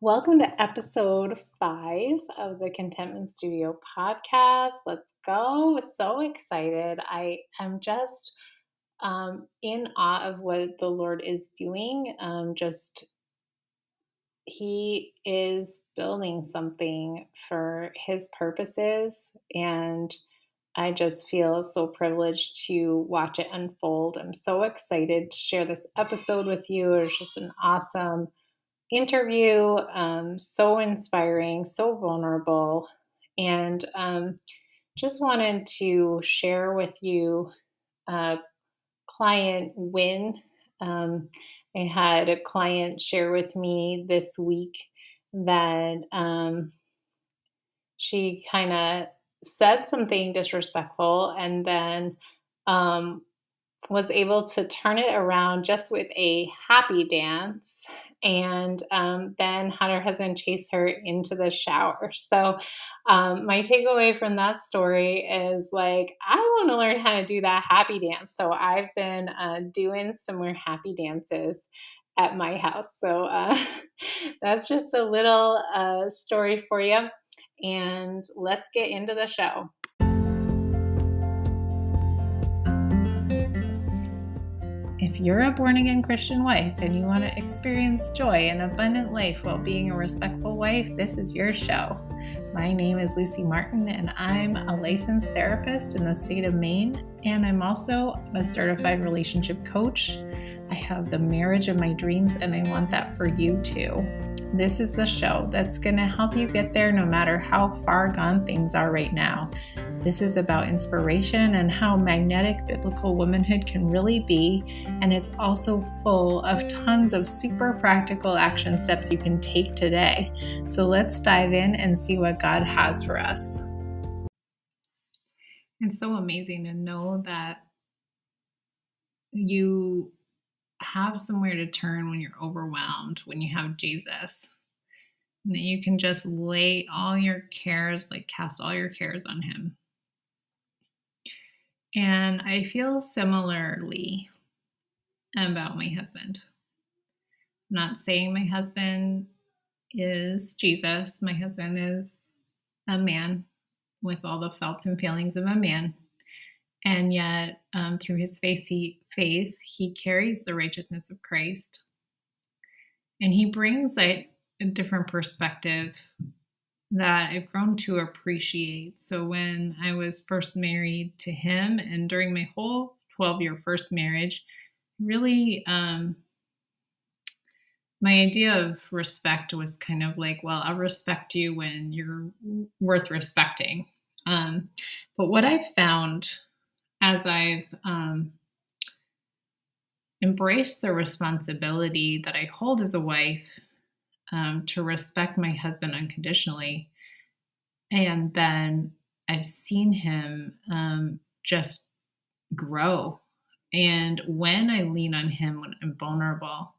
Welcome to episode five of the Contentment Studio podcast. Let's go. So excited. I am just um, in awe of what the Lord is doing. Um, just, He is building something for His purposes. And I just feel so privileged to watch it unfold. I'm so excited to share this episode with you. It's just an awesome interview. Um, so inspiring, so vulnerable, and um, just wanted to share with you a client win. Um, I had a client share with me this week that um, she kind of said something disrespectful and then um, was able to turn it around just with a happy dance and um, then had her husband chase her into the shower. So, um, my takeaway from that story is like, I want to learn how to do that happy dance. So, I've been uh, doing some more happy dances at my house. So, uh, that's just a little uh, story for you. And let's get into the show. If you're a born again Christian wife and you want to experience joy and abundant life while being a respectful wife, this is your show. My name is Lucy Martin, and I'm a licensed therapist in the state of Maine, and I'm also a certified relationship coach. I have the marriage of my dreams, and I want that for you too. This is the show that's going to help you get there no matter how far gone things are right now. This is about inspiration and how magnetic biblical womanhood can really be, and it's also full of tons of super practical action steps you can take today. So let's dive in and see what God has for us. It's so amazing to know that you have somewhere to turn when you're overwhelmed, when you have Jesus. And that you can just lay all your cares, like cast all your cares on Him. And I feel similarly about my husband. I'm not saying my husband is Jesus, my husband is a man with all the faults and feelings of a man. And yet, um, through his face, he, faith, he carries the righteousness of Christ. And he brings a, a different perspective that I've grown to appreciate. So, when I was first married to him, and during my whole 12 year first marriage, really, um, my idea of respect was kind of like, well, I'll respect you when you're worth respecting. Um, but what I've found as I've um, embraced the responsibility that I hold as a wife um, to respect my husband unconditionally, and then I've seen him um, just grow. And when I lean on him when I'm vulnerable,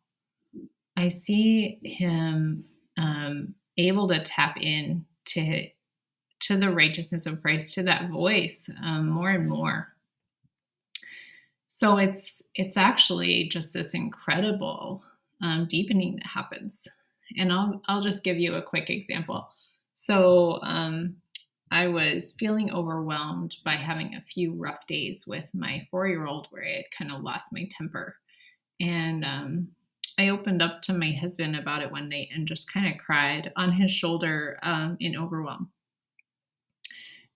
I see him um, able to tap in to to the righteousness of Christ, to that voice um, more and more. So it's it's actually just this incredible um, deepening that happens. And I'll I'll just give you a quick example. So um, I was feeling overwhelmed by having a few rough days with my four year old where I had kind of lost my temper. And um, I opened up to my husband about it one night and just kind of cried on his shoulder um, in overwhelm.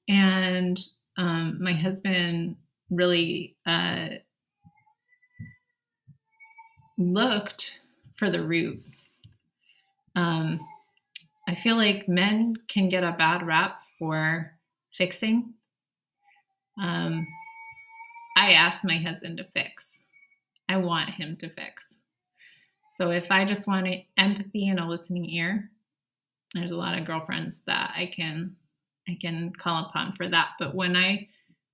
And um, my husband really uh, looked for the root. Um, I feel like men can get a bad rap for fixing. Um, I asked my husband to fix. I want him to fix. So if I just want empathy and a listening ear, there's a lot of girlfriends that I can I can call upon for that. But when I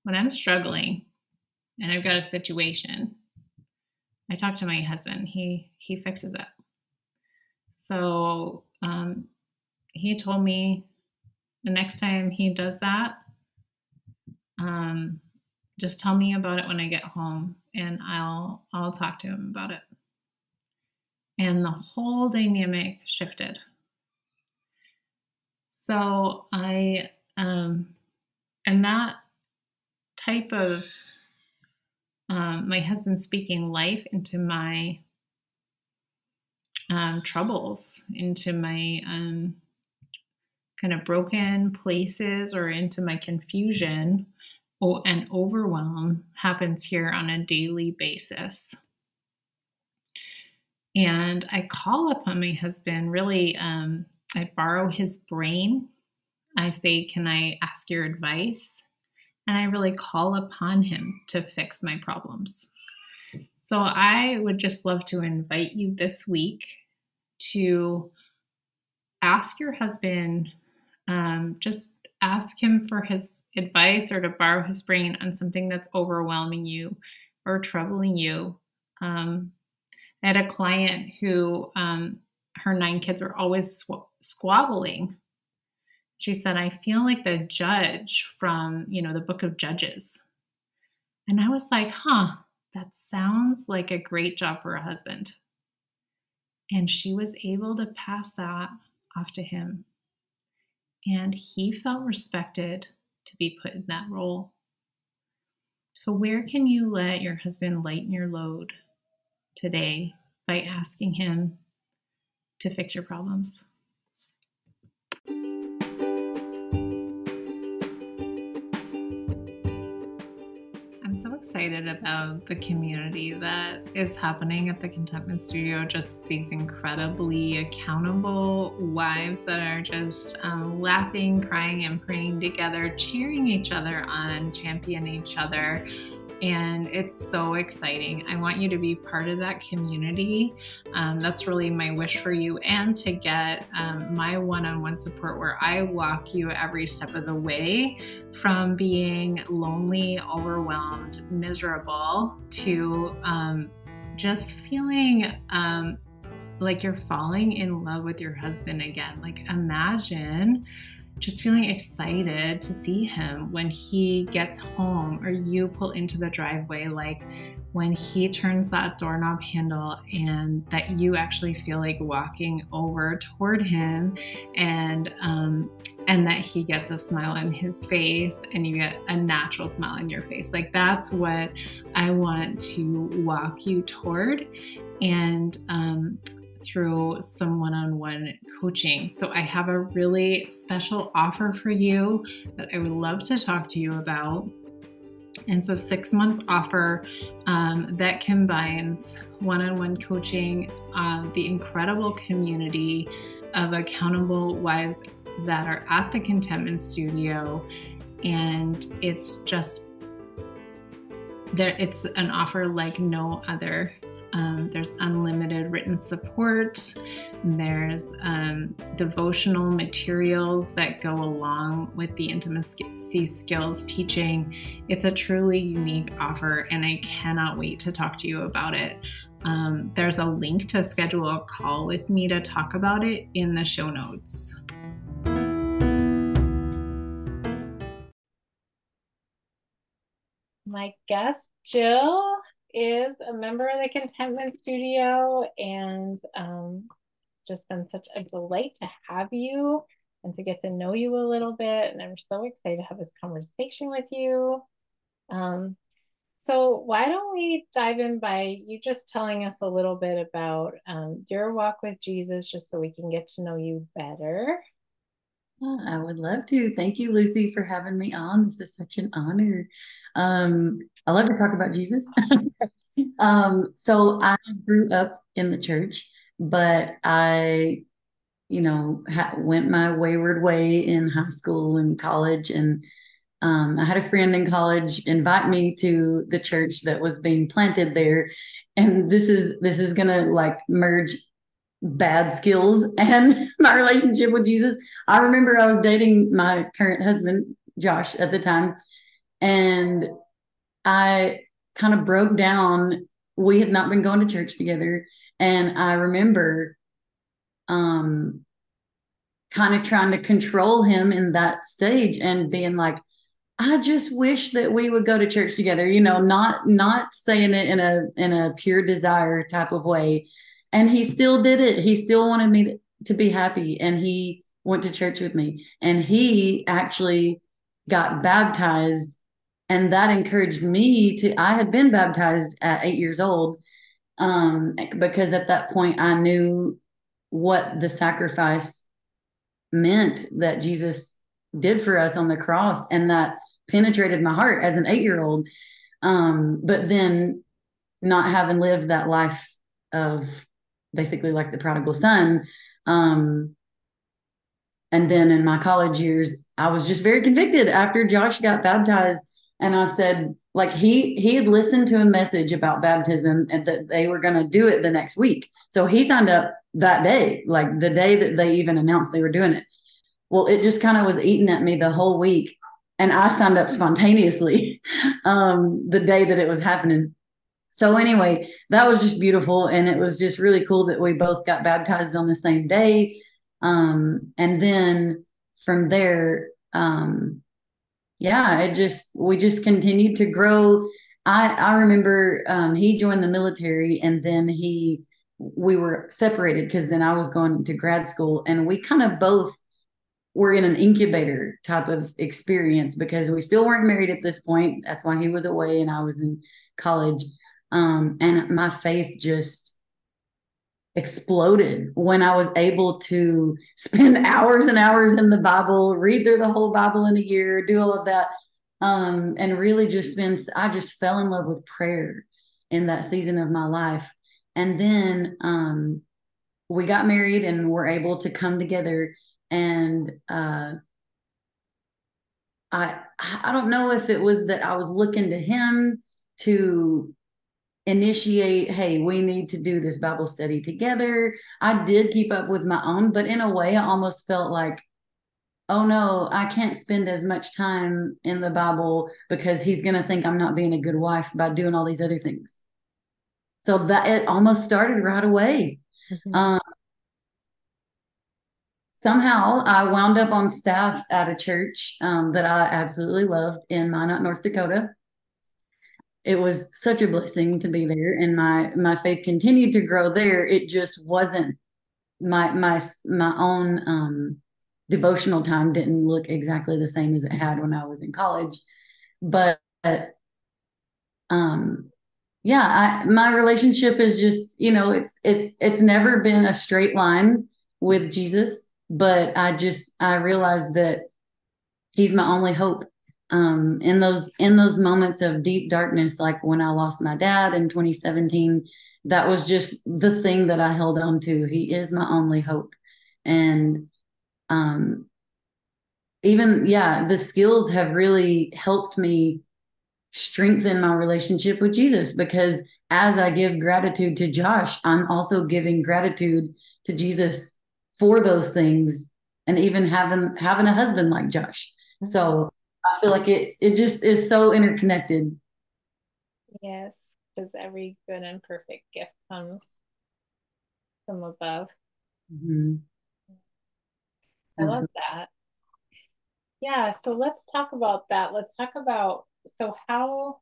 when I'm struggling and I've got a situation, I talk to my husband. He he fixes it. So um, he told me the next time he does that, um, just tell me about it when I get home, and I'll I'll talk to him about it. And the whole dynamic shifted. So I um am not type of um, my husband speaking life into my um, troubles, into my um, kind of broken places, or into my confusion oh, and overwhelm happens here on a daily basis. And I call upon my husband, really, um, I borrow his brain. I say, Can I ask your advice? And I really call upon Him to fix my problems. So I would just love to invite you this week to ask your husband, um, just ask him for his advice or to borrow his brain on something that's overwhelming you or troubling you. Um, I had a client who um, her nine kids were always squabbling she said, I feel like the judge from, you know, the book of Judges. And I was like, huh, that sounds like a great job for a husband. And she was able to pass that off to him. And he felt respected to be put in that role. So, where can you let your husband lighten your load today by asking him to fix your problems? Excited about the community that is happening at the Contentment Studio. Just these incredibly accountable wives that are just um, laughing, crying, and praying together, cheering each other on, championing each other and it's so exciting. I want you to be part of that community. Um, that's really my wish for you, and to get um, my one on one support where I walk you every step of the way from being lonely, overwhelmed, miserable to um, just feeling um, like you're falling in love with your husband again. Like, imagine just feeling excited to see him. When he gets home or you pull into the driveway like when he turns that doorknob handle and that you actually feel like walking over toward him and um, and that he gets a smile on his face and you get a natural smile on your face. Like that's what i want to walk you toward. And um, through some one on one coaching. So, I have a really special offer for you that I would love to talk to you about. And it's a six month offer um, that combines one on one coaching, uh, the incredible community of accountable wives that are at the Contentment Studio. And it's just there, it's an offer like no other. Um, there's unlimited written support. There's um, devotional materials that go along with the intimacy skills teaching. It's a truly unique offer, and I cannot wait to talk to you about it. Um, there's a link to schedule a call with me to talk about it in the show notes. My guest, Jill, is a member of the Contentment Studio, and um, just been such a delight to have you and to get to know you a little bit. And I'm so excited to have this conversation with you. Um, so, why don't we dive in by you just telling us a little bit about um, your walk with Jesus, just so we can get to know you better? I would love to. Thank you, Lucy, for having me on. This is such an honor. Um, I love to talk about Jesus. um, so I grew up in the church, but I, you know, ha- went my wayward way in high school and college, and um, I had a friend in college invite me to the church that was being planted there, and this is this is gonna like merge bad skills and my relationship with Jesus. I remember I was dating my current husband, Josh, at the time, and I kind of broke down. We had not been going to church together. And I remember um kind of trying to control him in that stage and being like, I just wish that we would go to church together, you know, not not saying it in a in a pure desire type of way, and he still did it he still wanted me to, be happy and he went to church with me, and he actually got baptized, and that encouraged me to. I had been baptized at eight years old, um, because at that point I knew what the sacrifice meant that Jesus did for us on the cross, and that penetrated my heart as an eight year old. Um, but then not having lived that life of basically like the prodigal son. Um, and then in my college years, I was just very convicted after Josh got baptized. And I said, like he he had listened to a message about baptism and that they were going to do it the next week. So he signed up that day, like the day that they even announced they were doing it. Well, it just kind of was eating at me the whole week. And I signed up spontaneously um, the day that it was happening. So anyway, that was just beautiful, and it was just really cool that we both got baptized on the same day. Um, and then from there, um, yeah, it just we just continued to grow. I I remember um, he joined the military, and then he we were separated because then I was going to grad school, and we kind of both were in an incubator type of experience because we still weren't married at this point. That's why he was away and I was in college. Um, and my faith just exploded when I was able to spend hours and hours in the Bible, read through the whole Bible in a year, do all of that. Um, and really just spend, I just fell in love with prayer in that season of my life. And then um, we got married and were able to come together. And uh, I, I don't know if it was that I was looking to him to initiate hey we need to do this bible study together. I did keep up with my own but in a way i almost felt like oh no i can't spend as much time in the bible because he's going to think i'm not being a good wife by doing all these other things. So that it almost started right away. Mm-hmm. um, somehow i wound up on staff at a church um, that i absolutely loved in minot north dakota it was such a blessing to be there and my my faith continued to grow there. It just wasn't my my my own um devotional time didn't look exactly the same as it had when I was in college. But um yeah I, my relationship is just you know it's it's it's never been a straight line with Jesus but I just I realized that he's my only hope um, in those in those moments of deep darkness, like when I lost my dad in 2017, that was just the thing that I held on to. He is my only hope, and um, even yeah, the skills have really helped me strengthen my relationship with Jesus because as I give gratitude to Josh, I'm also giving gratitude to Jesus for those things and even having having a husband like Josh. So I feel like it it just is so interconnected. Yes, because every good and perfect gift comes from above. Mm-hmm. I love that. Yeah, so let's talk about that. Let's talk about so how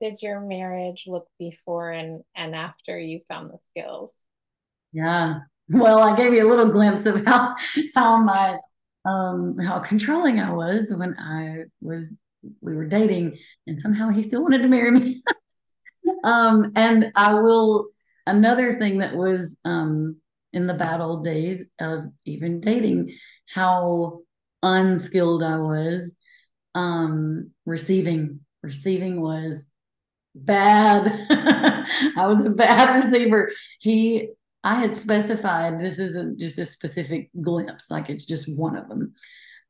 did your marriage look before and and after you found the skills? Yeah. Well, I gave you a little glimpse of how how my um, how controlling I was when I was we were dating, and somehow he still wanted to marry me. um, and I will another thing that was um, in the battle days of even dating, how unskilled I was. Um, receiving receiving was bad. I was a bad receiver. He I had specified this isn't just a specific glimpse, like it's just one of them.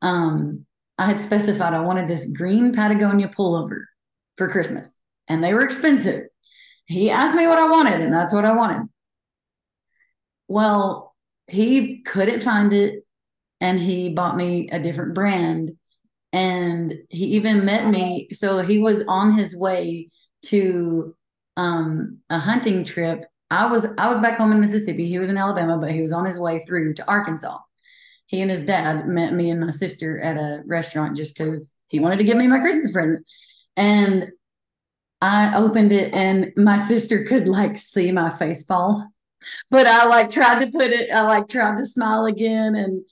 Um, I had specified I wanted this green Patagonia pullover for Christmas, and they were expensive. He asked me what I wanted, and that's what I wanted. Well, he couldn't find it, and he bought me a different brand. And he even met me. So he was on his way to um, a hunting trip I was I was back home in Mississippi. He was in Alabama, but he was on his way through to Arkansas. He and his dad met me and my sister at a restaurant just because he wanted to give me my Christmas present. And I opened it and my sister could like see my face fall. But I like tried to put it, I like tried to smile again. And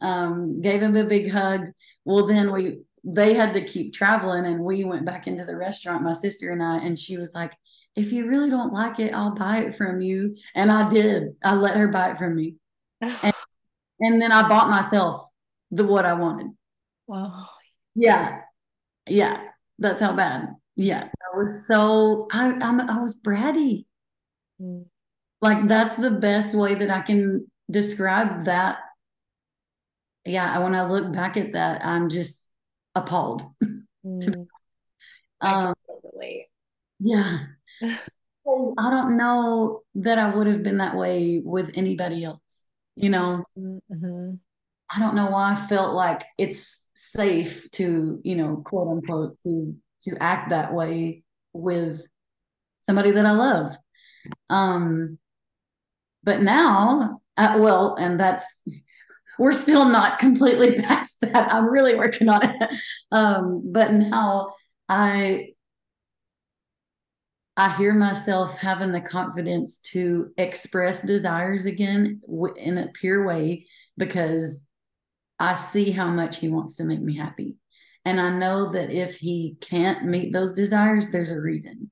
um, gave him a big hug. Well, then we they had to keep traveling, and we went back into the restaurant, my sister and I, and she was like, "If you really don't like it, I'll buy it from you." And I did. I let her buy it from me, and, and then I bought myself the what I wanted. Wow. Yeah, yeah, that's how bad. Yeah, I was so I I'm, I was bratty. Mm. Like that's the best way that I can describe that. Yeah, when I look back at that, I'm just appalled. Mm. um, relate. Yeah. I don't know that I would have been that way with anybody else. You know, mm-hmm. I don't know why I felt like it's safe to, you know, quote unquote, to to act that way with somebody that I love. Um, but now, uh, well, and that's we're still not completely past that. I'm really working on it. Um, but now I I hear myself having the confidence to express desires again in a pure way because I see how much he wants to make me happy. And I know that if he can't meet those desires, there's a reason.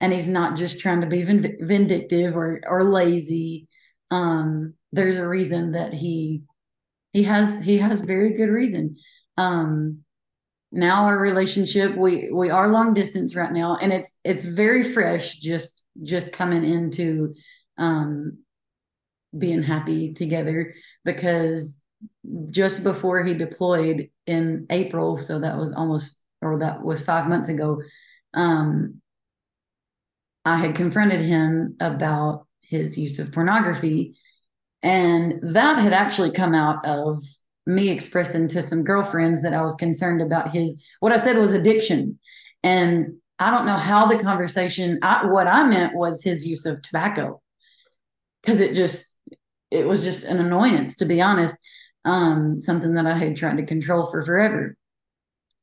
And he's not just trying to be vindictive or, or lazy. Um, there's a reason that he he has he has very good reason. Um, now our relationship we we are long distance right now and it's it's very fresh just just coming into um being happy together because just before he deployed in April, so that was almost or that was five months ago, um, I had confronted him about his use of pornography. And that had actually come out of me expressing to some girlfriends that I was concerned about his, what I said was addiction. And I don't know how the conversation, I, what I meant was his use of tobacco. Cause it just, it was just an annoyance, to be honest um, something that I had tried to control for forever.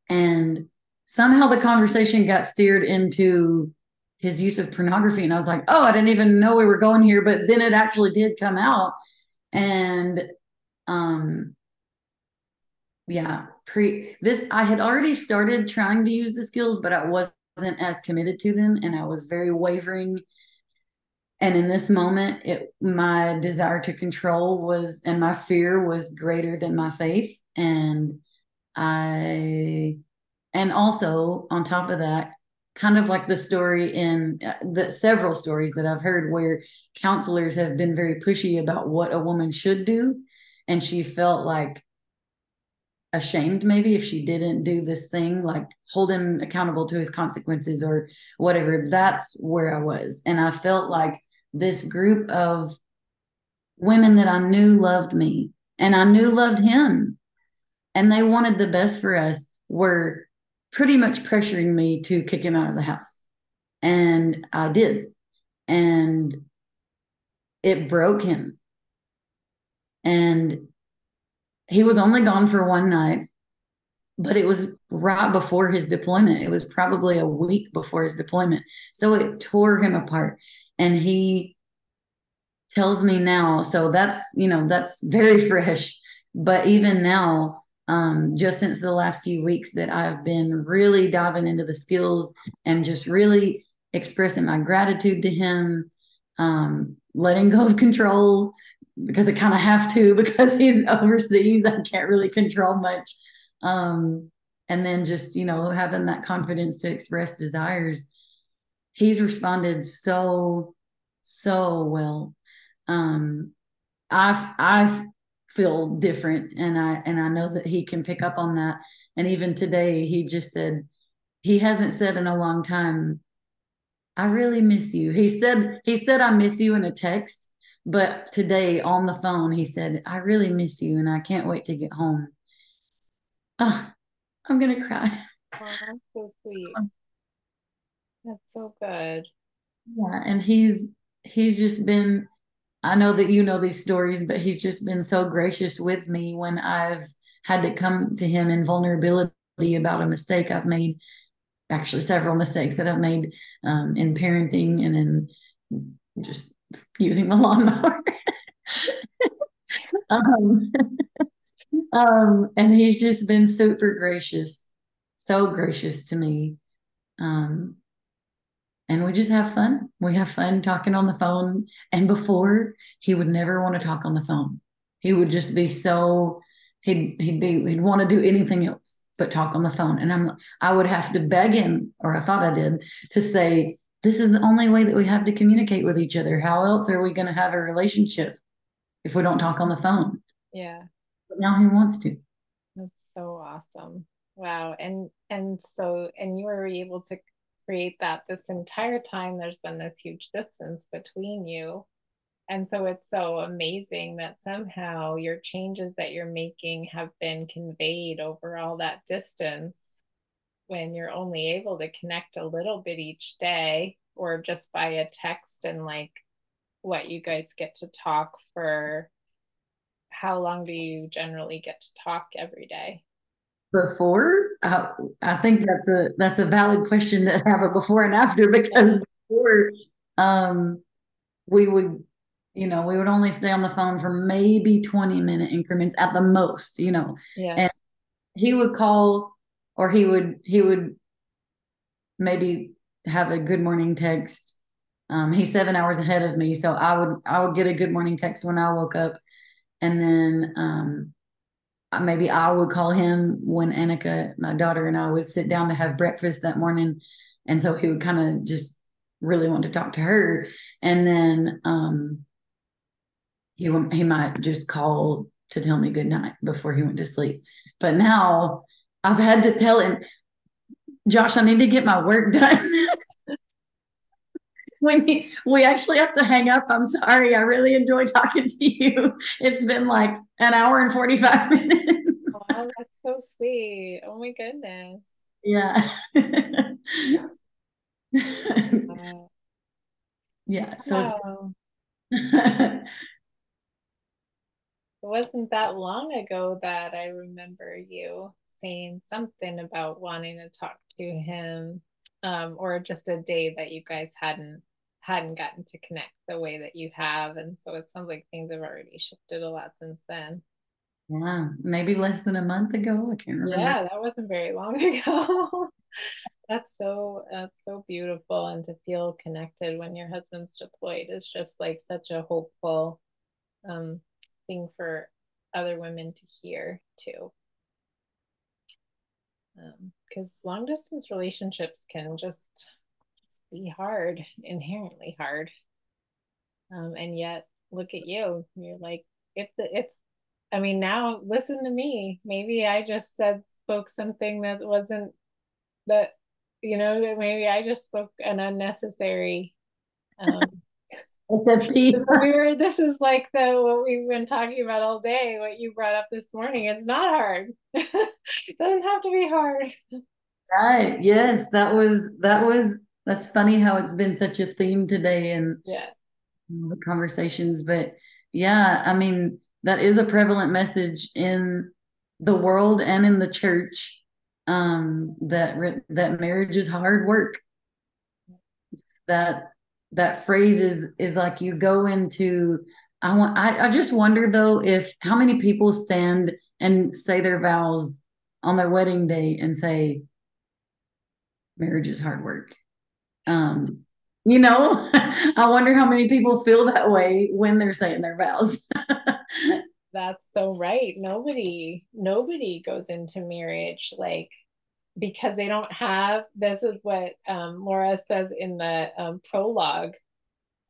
And somehow the conversation got steered into his use of pornography. And I was like, oh, I didn't even know we were going here. But then it actually did come out. And um, yeah, pre this, I had already started trying to use the skills, but I wasn't as committed to them. And I was very wavering and in this moment it my desire to control was and my fear was greater than my faith and i and also on top of that kind of like the story in uh, the several stories that i've heard where counselors have been very pushy about what a woman should do and she felt like ashamed maybe if she didn't do this thing like hold him accountable to his consequences or whatever that's where i was and i felt like this group of women that I knew loved me and I knew loved him and they wanted the best for us were pretty much pressuring me to kick him out of the house. And I did. And it broke him. And he was only gone for one night, but it was right before his deployment. It was probably a week before his deployment. So it tore him apart and he tells me now so that's you know that's very fresh but even now um, just since the last few weeks that i've been really diving into the skills and just really expressing my gratitude to him um, letting go of control because i kind of have to because he's overseas i can't really control much. Um, and then just you know having that confidence to express desires he's responded so so well. Um i i feel different and i and i know that he can pick up on that. And even today he just said he hasn't said in a long time i really miss you. He said he said i miss you in a text but today on the phone he said i really miss you and i can't wait to get home. Oh i'm gonna cry. Oh, that's so sweet. That's so good. Yeah, and he's he's just been I know that you know these stories, but he's just been so gracious with me when I've had to come to him in vulnerability about a mistake I've made, actually several mistakes that I've made um, in parenting and in just using the lawnmower. um, um, and he's just been super gracious, so gracious to me. Um, and we just have fun. We have fun talking on the phone. And before, he would never want to talk on the phone. He would just be so he'd he'd be he'd want to do anything else but talk on the phone. And I'm I would have to beg him, or I thought I did, to say, this is the only way that we have to communicate with each other. How else are we going to have a relationship if we don't talk on the phone? Yeah. But now he wants to. That's so awesome. Wow. And and so and you were able to create that this entire time there's been this huge distance between you. And so it's so amazing that somehow your changes that you're making have been conveyed over all that distance when you're only able to connect a little bit each day or just by a text and like what you guys get to talk for how long do you generally get to talk every day? Before? Uh, i think that's a that's a valid question to have a before and after because before um we would you know we would only stay on the phone for maybe 20 minute increments at the most you know? Yeah. And he would call or he would he would maybe have a good morning text um, he's seven hours ahead of me so i would i would get a good morning text when i woke up and then um, maybe I would call him when Annika, my daughter, and I would sit down to have breakfast that morning. And so he would kind of just really want to talk to her. And then um, he he might just call to tell me good night before he went to sleep. But now I've had to tell him, Josh, I need to get my work done. we we actually have to hang up. I'm sorry. I really enjoy talking to you. It's been like an hour and 45 minutes. Oh, that's so sweet. Oh my goodness. Yeah. Yeah. So wow. it wasn't that long ago that I remember you saying something about wanting to talk to him um, or just a day that you guys hadn't hadn't gotten to connect the way that you have. And so it sounds like things have already shifted a lot since then. Yeah, maybe less than a month ago. I can't remember. Yeah, that wasn't very long ago. that's so that's so beautiful and to feel connected when your husband's deployed is just like such a hopeful um thing for other women to hear too because um, long distance relationships can just be hard, inherently hard. Um, and yet, look at you. You're like, it's it's. I mean, now listen to me. Maybe I just said spoke something that wasn't that you know maybe I just spoke an unnecessary. Um, SFP. we were, this is like the what we've been talking about all day. What you brought up this morning. It's not hard. it doesn't have to be hard. Right. Yes, that was that was that's funny how it's been such a theme today and yeah the conversations but yeah i mean that is a prevalent message in the world and in the church um that that marriage is hard work that that phrase is is like you go into i want I, I just wonder though if how many people stand and say their vows on their wedding day and say marriage is hard work um, you know, I wonder how many people feel that way when they're saying their vows. That's so right. Nobody, nobody goes into marriage like because they don't have. This is what um, Laura says in the um, prologue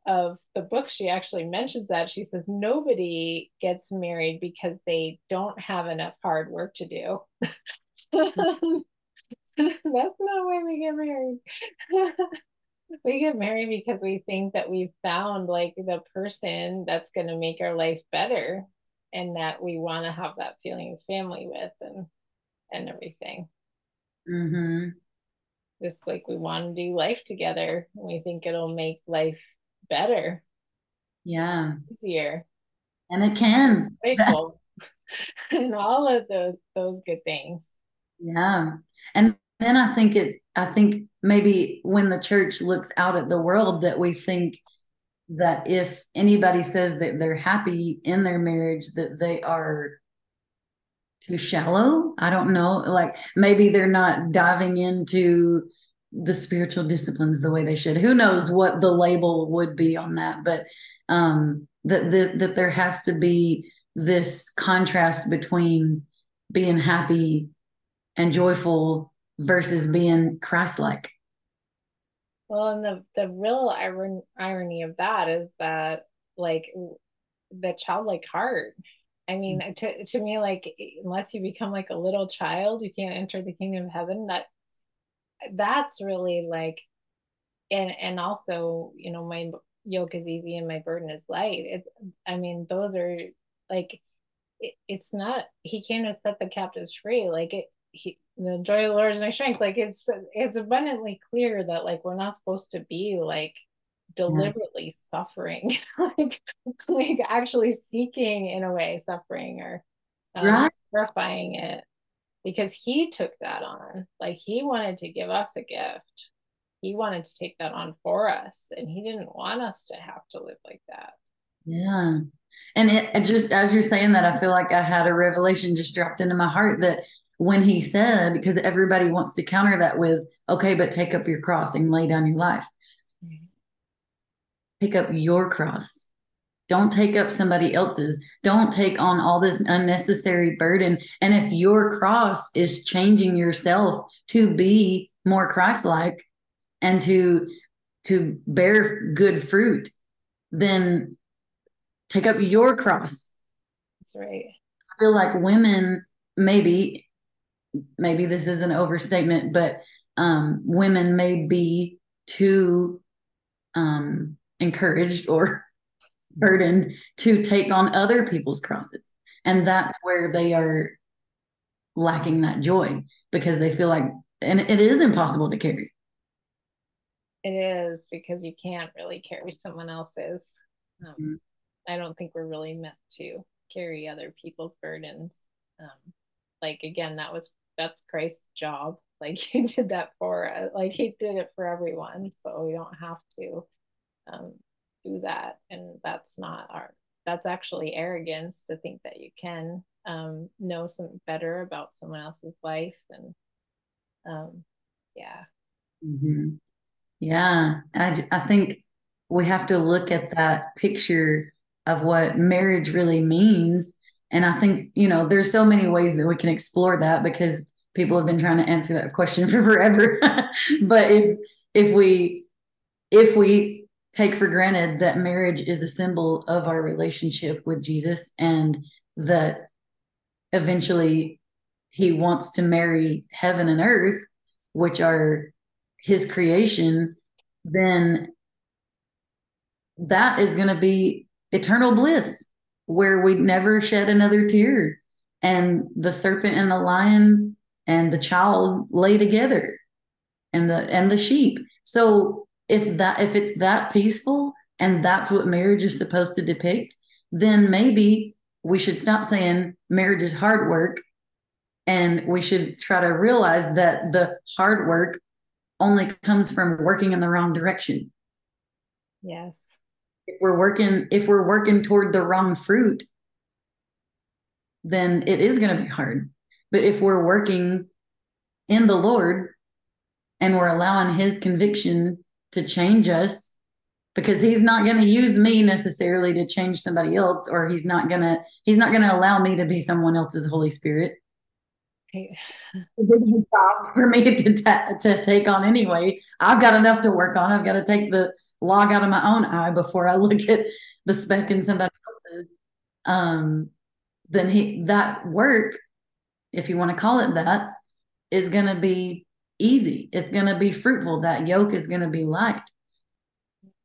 of the book. She actually mentions that. She says nobody gets married because they don't have enough hard work to do. That's not why we get married. we get married because we think that we've found like the person that's going to make our life better and that we want to have that feeling of family with and and everything. Mm-hmm. Just like we want to do life together. And we think it'll make life better. Yeah. Easier. And it can. Grateful. and all of those those good things. Yeah. And then I think it I think maybe when the church looks out at the world that we think that if anybody says that they're happy in their marriage that they are too shallow. I don't know. Like maybe they're not diving into the spiritual disciplines the way they should. Who knows what the label would be on that? But um, that that that there has to be this contrast between being happy and joyful versus being Christ-like. Well, and the the real iron, irony of that is that like the childlike heart. I mean, mm-hmm. to to me, like unless you become like a little child, you can't enter the kingdom of heaven. That that's really like, and and also, you know, my yoke is easy and my burden is light. It's, I mean, those are like, it, it's not. He came to set the captives free. Like it, he the joy of the Lord is my strength. Like it's it's abundantly clear that like we're not supposed to be like deliberately yeah. suffering, like like actually seeking in a way suffering or um, right. it, because He took that on. Like He wanted to give us a gift. He wanted to take that on for us, and He didn't want us to have to live like that. Yeah. And it, it just as you're saying that, I feel like I had a revelation just dropped into my heart that when he said, because everybody wants to counter that with, okay, but take up your cross and lay down your life. Pick up your cross. Don't take up somebody else's. Don't take on all this unnecessary burden. And if your cross is changing yourself to be more Christ-like and to to bear good fruit, then take up your cross. That's right. I feel like women maybe maybe this is an overstatement, but um, women may be too um, encouraged or burdened to take on other people's crosses. And that's where they are lacking that joy because they feel like, and it is impossible to carry. It is because you can't really carry someone else's. Um, mm-hmm. I don't think we're really meant to carry other people's burdens. Um, like again, that was that's Christ's job. Like he did that for us. Like he did it for everyone. So we don't have to um, do that. And that's not our that's actually arrogance to think that you can um, know something better about someone else's life and um, yeah mm-hmm. yeah I, I think we have to look at that picture of what marriage really means and I think, you know, there's so many ways that we can explore that because people have been trying to answer that question for forever. but if if we if we take for granted that marriage is a symbol of our relationship with Jesus and that eventually he wants to marry heaven and earth, which are his creation, then that is going to be eternal bliss where we never shed another tear. And the serpent and the lion and the child lay together and the and the sheep. So if that if it's that peaceful and that's what marriage is supposed to depict, then maybe we should stop saying marriage is hard work. And we should try to realize that the hard work only comes from working in the wrong direction. Yes. If we're working if we're working toward the wrong fruit then it is going to be hard. But if we're working in the lord and we're allowing his conviction to change us because he's not going to use me necessarily to change somebody else or he's not going to he's not going to allow me to be someone else's holy spirit. Okay. job for me to, ta- to take on anyway. I've got enough to work on. I've got to take the log out of my own eye before I look at the speck in somebody else's, um, then he that work, if you want to call it that, is going to be easy. It's going to be fruitful. That yoke is going to be light.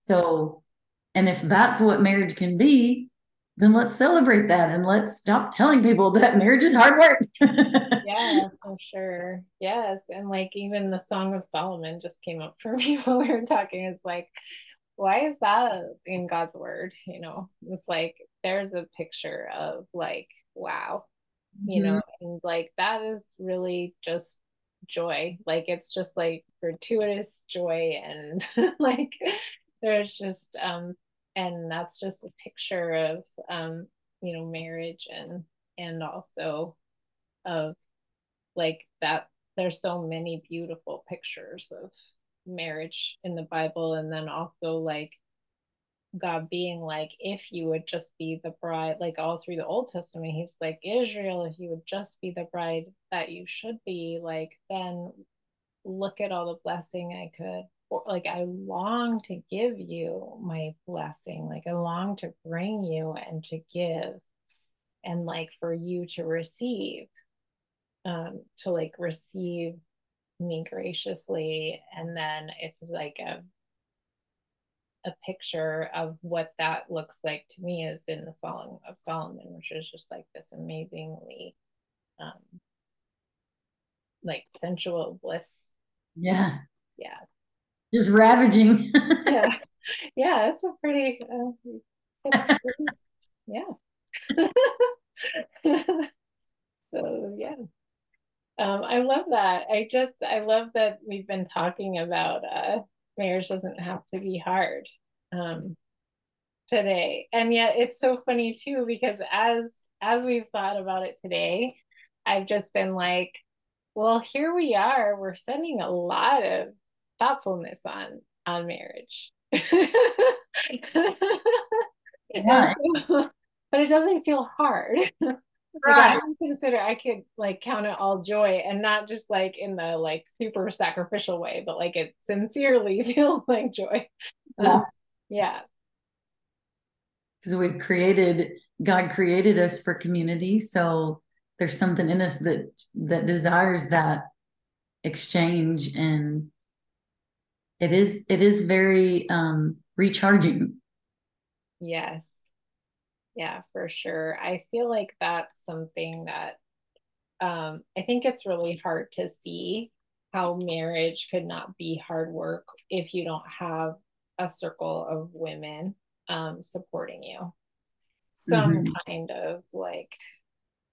So, and if that's what marriage can be, then let's celebrate that and let's stop telling people that marriage is hard work. yeah, for sure. Yes. And like even the Song of Solomon just came up for me while we were talking. It's like, why is that in God's word? You know, it's like there's a picture of like, wow, you mm-hmm. know, and like that is really just joy. Like it's just like gratuitous joy and like there's just um and that's just a picture of um you know marriage and and also of like that there's so many beautiful pictures of marriage in the Bible and then also like God being like, if you would just be the bride, like all through the Old Testament, he's like, Israel, if you would just be the bride that you should be, like, then look at all the blessing I could. Or, like, I long to give you my blessing. Like, I long to bring you and to give and like for you to receive, um, to like receive me graciously. And then it's like a a picture of what that looks like to me is in the Song of Solomon, which is just like this amazingly um like sensual bliss. Yeah. Yeah. Just ravaging. yeah. Yeah, it's a pretty, uh, yeah. so yeah. Um, I love that. I just I love that we've been talking about uh marriage doesn't have to be hard um, today. And yet it's so funny too because as as we've thought about it today, I've just been like, well, here we are. We're spending a lot of thoughtfulness on on marriage. yeah. but it doesn't feel hard. Right. I consider I could like count it all joy and not just like in the like super sacrificial way, but like it sincerely feels like joy. Yeah. Um, yeah. Because we've created God created us for community. So there's something in us that that desires that exchange and it is it is very um recharging. Yes yeah for sure i feel like that's something that um, i think it's really hard to see how marriage could not be hard work if you don't have a circle of women um, supporting you some mm-hmm. kind of like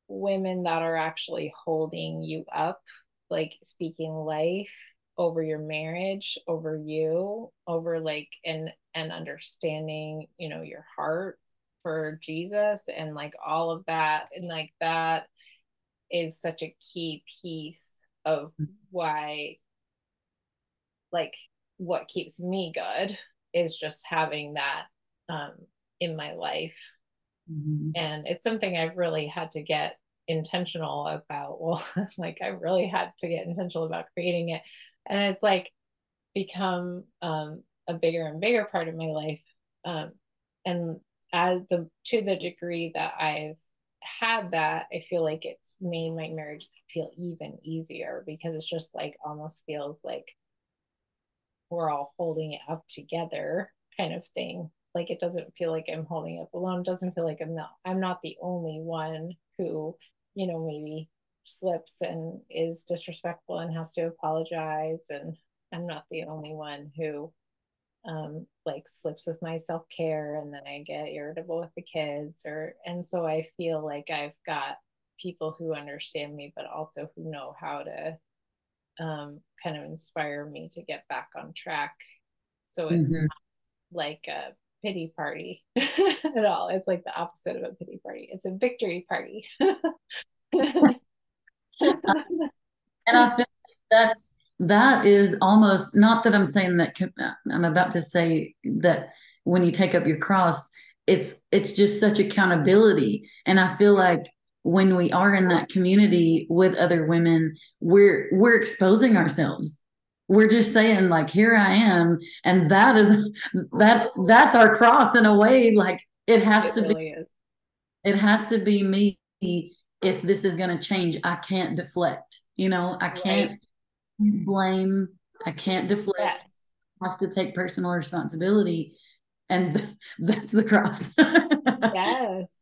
women that are actually holding you up like speaking life over your marriage over you over like and and understanding you know your heart for Jesus and like all of that. And like that is such a key piece of mm-hmm. why, like, what keeps me good is just having that um, in my life. Mm-hmm. And it's something I've really had to get intentional about. Well, like, I really had to get intentional about creating it. And it's like become um, a bigger and bigger part of my life. Um, and as the to the degree that I've had that, I feel like it's made my marriage feel even easier because it's just like almost feels like we're all holding it up together kind of thing. Like it doesn't feel like I'm holding up alone. It doesn't feel like I'm not I'm not the only one who, you know, maybe slips and is disrespectful and has to apologize and I'm not the only one who um, like slips with my self care and then I get irritable with the kids or and so I feel like I've got people who understand me but also who know how to um, kind of inspire me to get back on track. So it's mm-hmm. not like a pity party at all. It's like the opposite of a pity party. It's a victory party. and I feel like that's that is almost not that I'm saying that I'm about to say that when you take up your cross, it's it's just such accountability. And I feel like when we are in that community with other women, we're we're exposing ourselves. We're just saying, like, here I am. And that is that that's our cross in a way. Like it has it to really be is. it has to be me if this is gonna change. I can't deflect. You know, I can't right blame. I can't deflect. Yes. I have to take personal responsibility. And that's the cross. yes.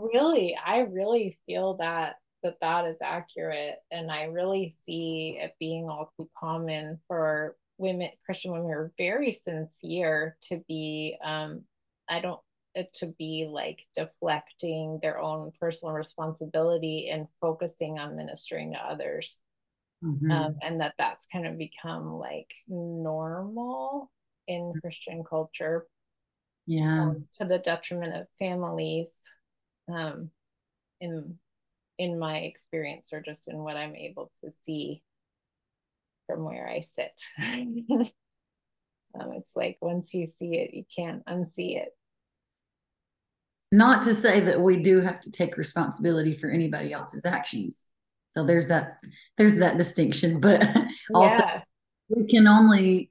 Really, I really feel that that that is accurate and i really see it being all too common for women christian women who are very sincere to be um i don't to be like deflecting their own personal responsibility and focusing on ministering to others mm-hmm. um, and that that's kind of become like normal in Christian culture. Yeah. Um, to the detriment of families. Um, in in my experience or just in what I'm able to see from where I sit. um, it's like once you see it, you can't unsee it. Not to say that we do have to take responsibility for anybody else's actions. So there's that there's that distinction, but also yeah. we can only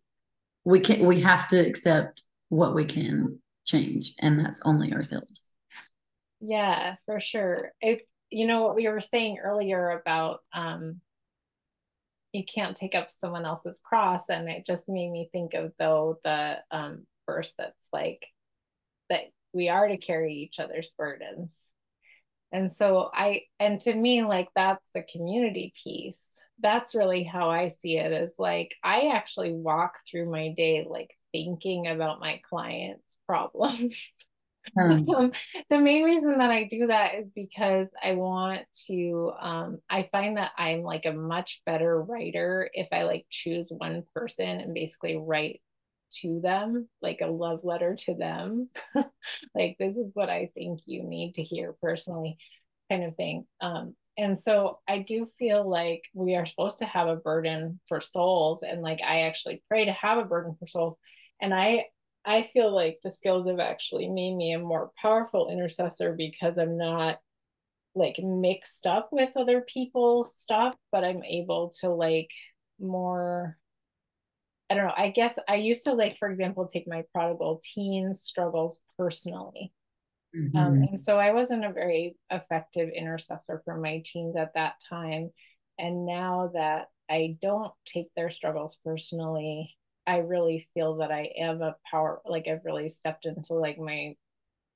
we can we have to accept what we can change and that's only ourselves. Yeah, for sure. If you know what we were saying earlier about um you can't take up someone else's cross and it just made me think of though the um verse that's like that we are to carry each other's burdens and so i and to me like that's the community piece. That's really how i see it is like i actually walk through my day like thinking about my clients problems. Um, the main reason that I do that is because I want to, um, I find that I'm like a much better writer if I like choose one person and basically write to them, like a love letter to them. like, this is what I think you need to hear personally, kind of thing. Um, and so I do feel like we are supposed to have a burden for souls. And like, I actually pray to have a burden for souls. And I I feel like the skills have actually made me a more powerful intercessor because I'm not like mixed up with other people's stuff, but I'm able to like more I don't know. I guess I used to like, for example, take my prodigal teen struggles personally. Mm-hmm. Um, and so I wasn't a very effective intercessor for my teens at that time. And now that I don't take their struggles personally, I really feel that I am a power, like I've really stepped into like my,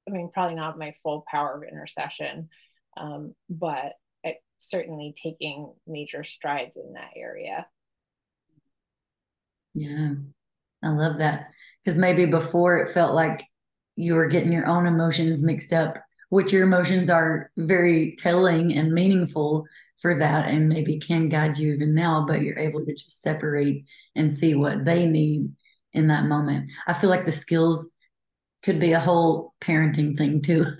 I mean, probably not my full power of intercession, um, but it, certainly taking major strides in that area. Yeah, I love that. Because maybe before it felt like you were getting your own emotions mixed up, which your emotions are very telling and meaningful for that and maybe can guide you even now, but you're able to just separate and see what they need in that moment. I feel like the skills could be a whole parenting thing too.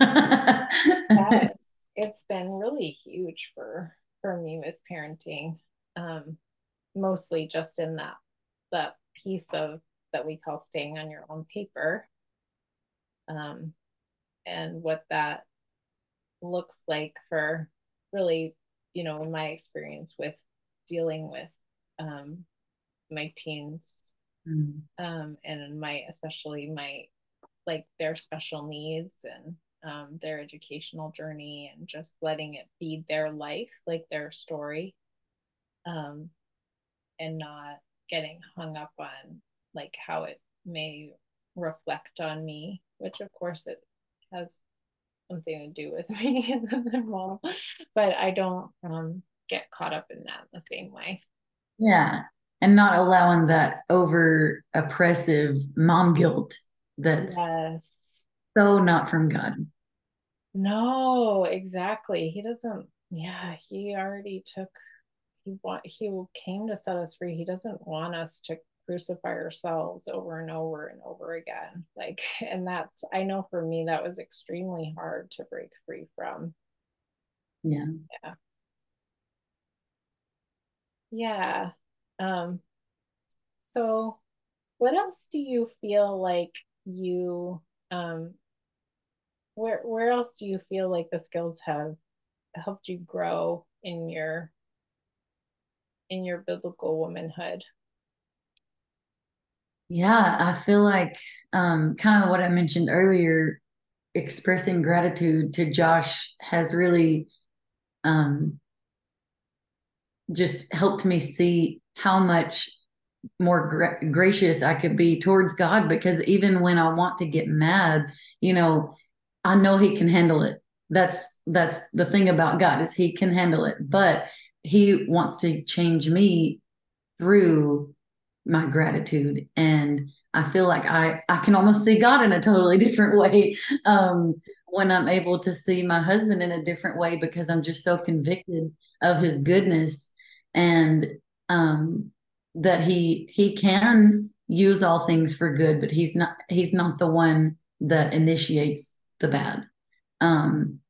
it's been really huge for for me with parenting. Um, mostly just in that that piece of that we call staying on your own paper. Um, and what that looks like for really you know, in my experience with dealing with um, my teens mm. um, and my, especially my, like their special needs and um, their educational journey and just letting it feed their life, like their story, um, and not getting hung up on like how it may reflect on me, which of course it has something to do with me and their mom, but I don't um, get caught up in that the same way. Yeah. And not allowing that over oppressive mom guilt that's yes. so not from God. No, exactly. He doesn't, yeah, he already took, he want, he came to set us free. He doesn't want us to crucify ourselves over and over and over again. Like and that's i know for me that was extremely hard to break free from. Yeah. Yeah. Yeah. Um so what else do you feel like you um where where else do you feel like the skills have helped you grow in your in your biblical womanhood yeah, I feel like um, kind of what I mentioned earlier, expressing gratitude to Josh has really um, just helped me see how much more gra- gracious I could be towards God because even when I want to get mad, you know, I know he can handle it. That's that's the thing about God is he can handle it, but he wants to change me through my gratitude. And i feel like i i can almost see god in a totally different way um, when i'm able to see my husband in a different way because i'm just so convicted of his goodness and um, that he he can use all things for good but he's not he's not the one that initiates the bad. Um,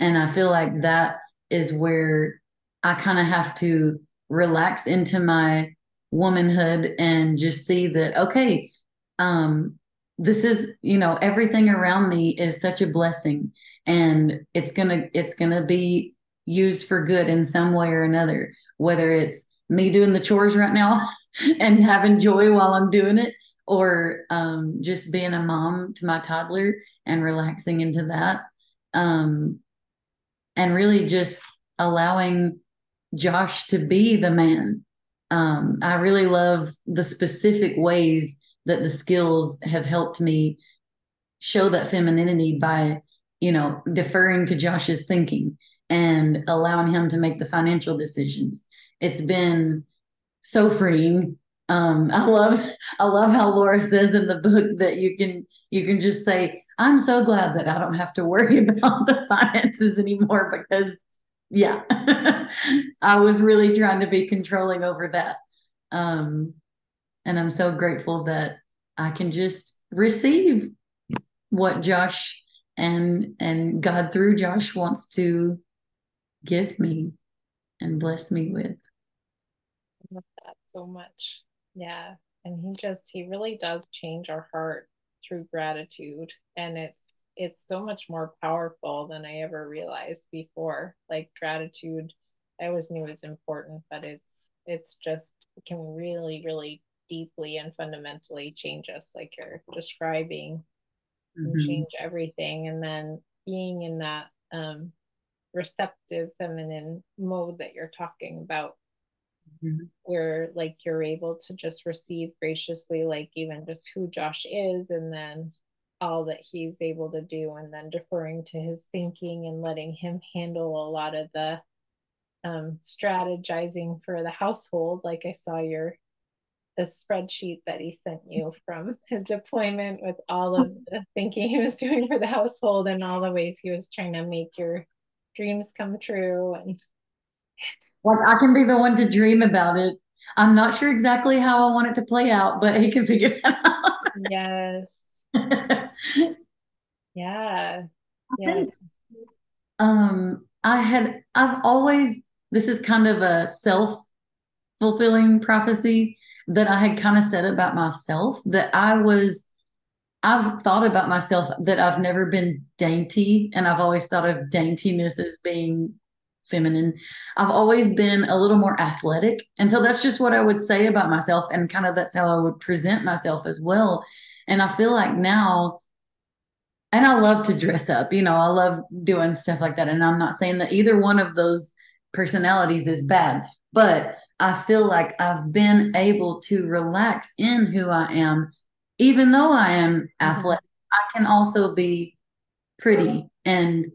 and i feel like that is where I kind of have to relax into my womanhood and just see that okay um this is you know everything around me is such a blessing and it's gonna it's gonna be used for good in some way or another whether it's me doing the chores right now and having joy while i'm doing it or um, just being a mom to my toddler and relaxing into that um, and really just allowing josh to be the man. Um, i really love the specific ways that the skills have helped me show that femininity by you know deferring to josh's thinking and allowing him to make the financial decisions. It's been so freeing. Um, I love I love how Laura says in the book that you can you can just say, I'm so glad that I don't have to worry about the finances anymore because yeah, I was really trying to be controlling over that. Um, and I'm so grateful that I can just receive what Josh and and God through Josh wants to give me and bless me with. I love that so much. Yeah. And he just, he really does change our heart through gratitude. And it's, it's so much more powerful than I ever realized before. Like gratitude, I always knew was important, but it's, it's just, it can really, really deeply and fundamentally change us, like you're describing, mm-hmm. and change everything. And then being in that um, receptive feminine mode that you're talking about mm-hmm. where like you're able to just receive graciously like even just who josh is and then all that he's able to do and then deferring to his thinking and letting him handle a lot of the um, strategizing for the household like i saw your the spreadsheet that he sent you from his deployment with all of the thinking he was doing for the household and all the ways he was trying to make your dreams come true and like I can be the one to dream about it. I'm not sure exactly how I want it to play out, but he can figure it out. yes. yeah. Yes. um, I had I've always this is kind of a self fulfilling prophecy that I had kind of said about myself that I was I've thought about myself that I've never been dainty and I've always thought of daintiness as being feminine. I've always been a little more athletic. And so that's just what I would say about myself. And kind of that's how I would present myself as well. And I feel like now, and I love to dress up, you know, I love doing stuff like that. And I'm not saying that either one of those personalities is bad, but I feel like I've been able to relax in who I am, even though I am mm-hmm. athletic. I can also be pretty and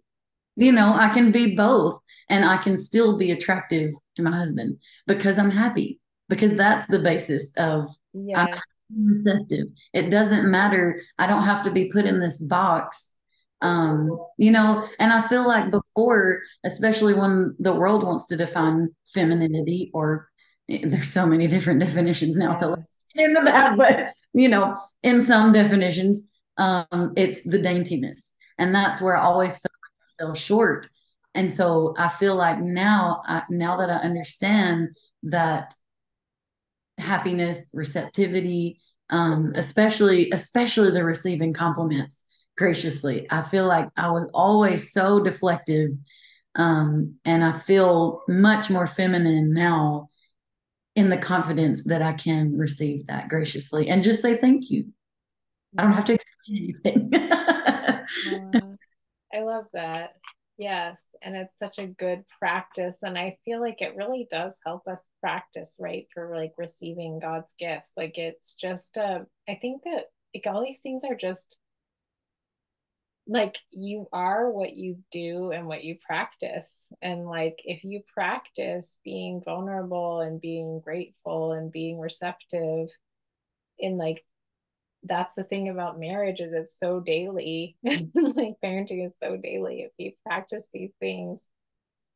you know, I can be both and I can still be attractive to my husband because I'm happy, because that's the basis of yeah. I'm receptive. It doesn't matter. I don't have to be put in this box. Um, you know, and I feel like before, especially when the world wants to define femininity, or eh, there's so many different definitions now, so into that, but you know, in some definitions, um, it's the daintiness. And that's where I always felt I fell short. And so I feel like now, I, now that I understand that happiness, receptivity, um, especially especially the receiving compliments graciously, I feel like I was always so deflective, um, and I feel much more feminine now in the confidence that I can receive that graciously and just say thank you. I don't have to explain anything. uh, I love that. Yes. And it's such a good practice. And I feel like it really does help us practice, right? For like receiving God's gifts. Like it's just, uh, I think that like all these things are just like you are what you do and what you practice. And like if you practice being vulnerable and being grateful and being receptive in like that's the thing about marriage is it's so daily like parenting is so daily if you practice these things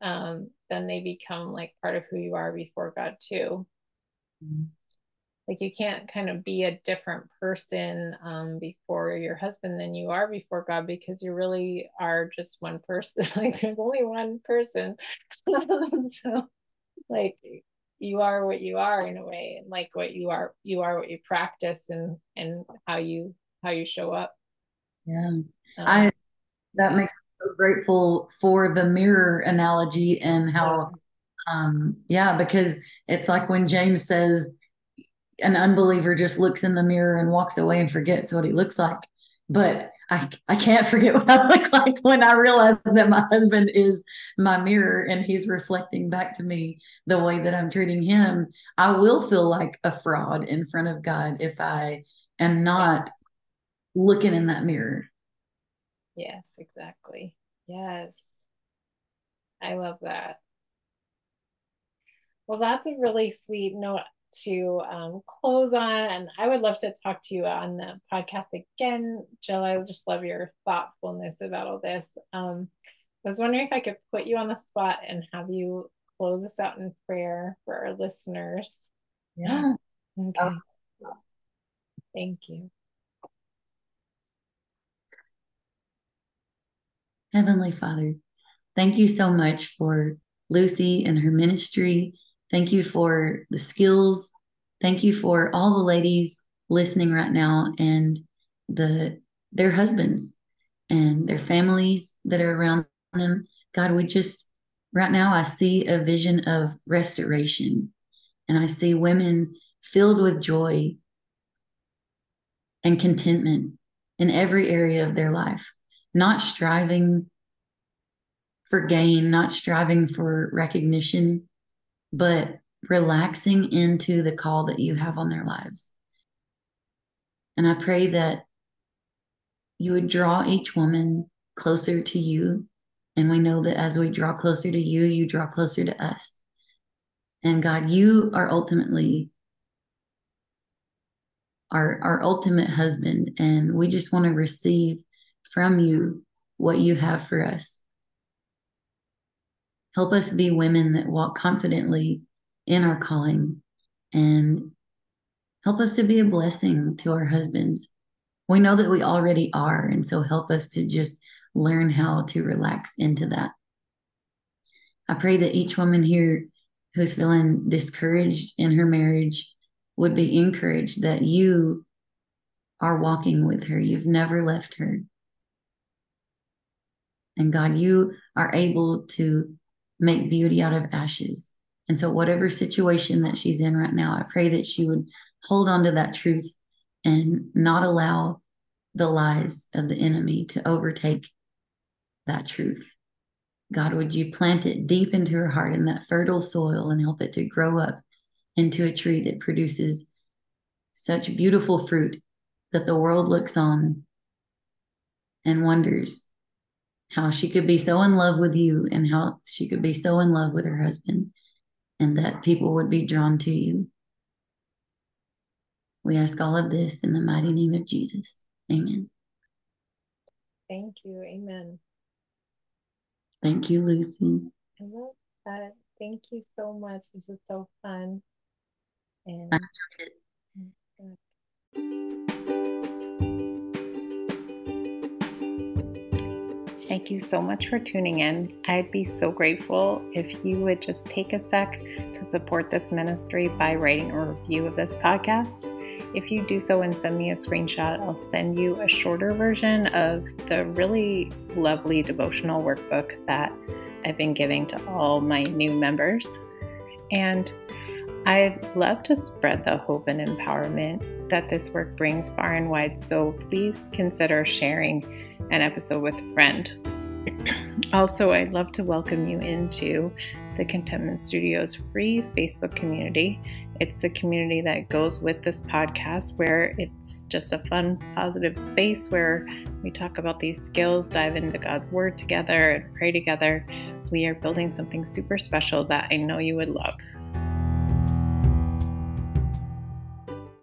um then they become like part of who you are before god too mm-hmm. like you can't kind of be a different person um, before your husband than you are before God because you really are just one person. like there's only one person. so like you are what you are in a way and like what you are you are what you practice and and how you how you show up. Yeah. Um, i that makes me so grateful for the mirror analogy and how yeah. um yeah because it's like when james says an unbeliever just looks in the mirror and walks away and forgets what he looks like. But I, I can't forget what I look like when I realize that my husband is my mirror and he's reflecting back to me the way that I'm treating him. I will feel like a fraud in front of God if I am not looking in that mirror. Yes, exactly. Yes. I love that. Well, that's a really sweet note to um, close on. And I would love to talk to you on the podcast again, Jill. I just love your thoughtfulness about all this. Um, I was wondering if I could put you on the spot and have you close us out in prayer for our listeners. Yeah. Okay. Thank you. Heavenly Father, thank you so much for Lucy and her ministry Thank you for the skills. Thank you for all the ladies listening right now and the their husbands and their families that are around them. God, we just right now I see a vision of restoration and I see women filled with joy and contentment in every area of their life, not striving for gain, not striving for recognition, but relaxing into the call that you have on their lives. And I pray that you would draw each woman closer to you. And we know that as we draw closer to you, you draw closer to us. And God, you are ultimately our, our ultimate husband. And we just want to receive from you what you have for us. Help us be women that walk confidently in our calling and help us to be a blessing to our husbands. We know that we already are. And so help us to just learn how to relax into that. I pray that each woman here who's feeling discouraged in her marriage would be encouraged that you are walking with her. You've never left her. And God, you are able to make beauty out of ashes. And so, whatever situation that she's in right now, I pray that she would hold on to that truth and not allow the lies of the enemy to overtake that truth. God, would you plant it deep into her heart in that fertile soil and help it to grow up into a tree that produces such beautiful fruit that the world looks on and wonders how she could be so in love with you and how she could be so in love with her husband and that people would be drawn to you. We ask all of this in the mighty name of Jesus. Amen. Thank you. Amen. Thank you, Lucy. I love that. Thank you so much. This is so fun. And I enjoyed it. Oh Thank you so much for tuning in. I'd be so grateful if you would just take a sec to support this ministry by writing a review of this podcast. If you do so and send me a screenshot, I'll send you a shorter version of the really lovely devotional workbook that I've been giving to all my new members. And I'd love to spread the hope and empowerment that this work brings far and wide, so please consider sharing an episode with a friend. also, I'd love to welcome you into the Contentment Studios free Facebook community. It's the community that goes with this podcast, where it's just a fun, positive space where we talk about these skills, dive into God's Word together, and pray together. We are building something super special that I know you would love.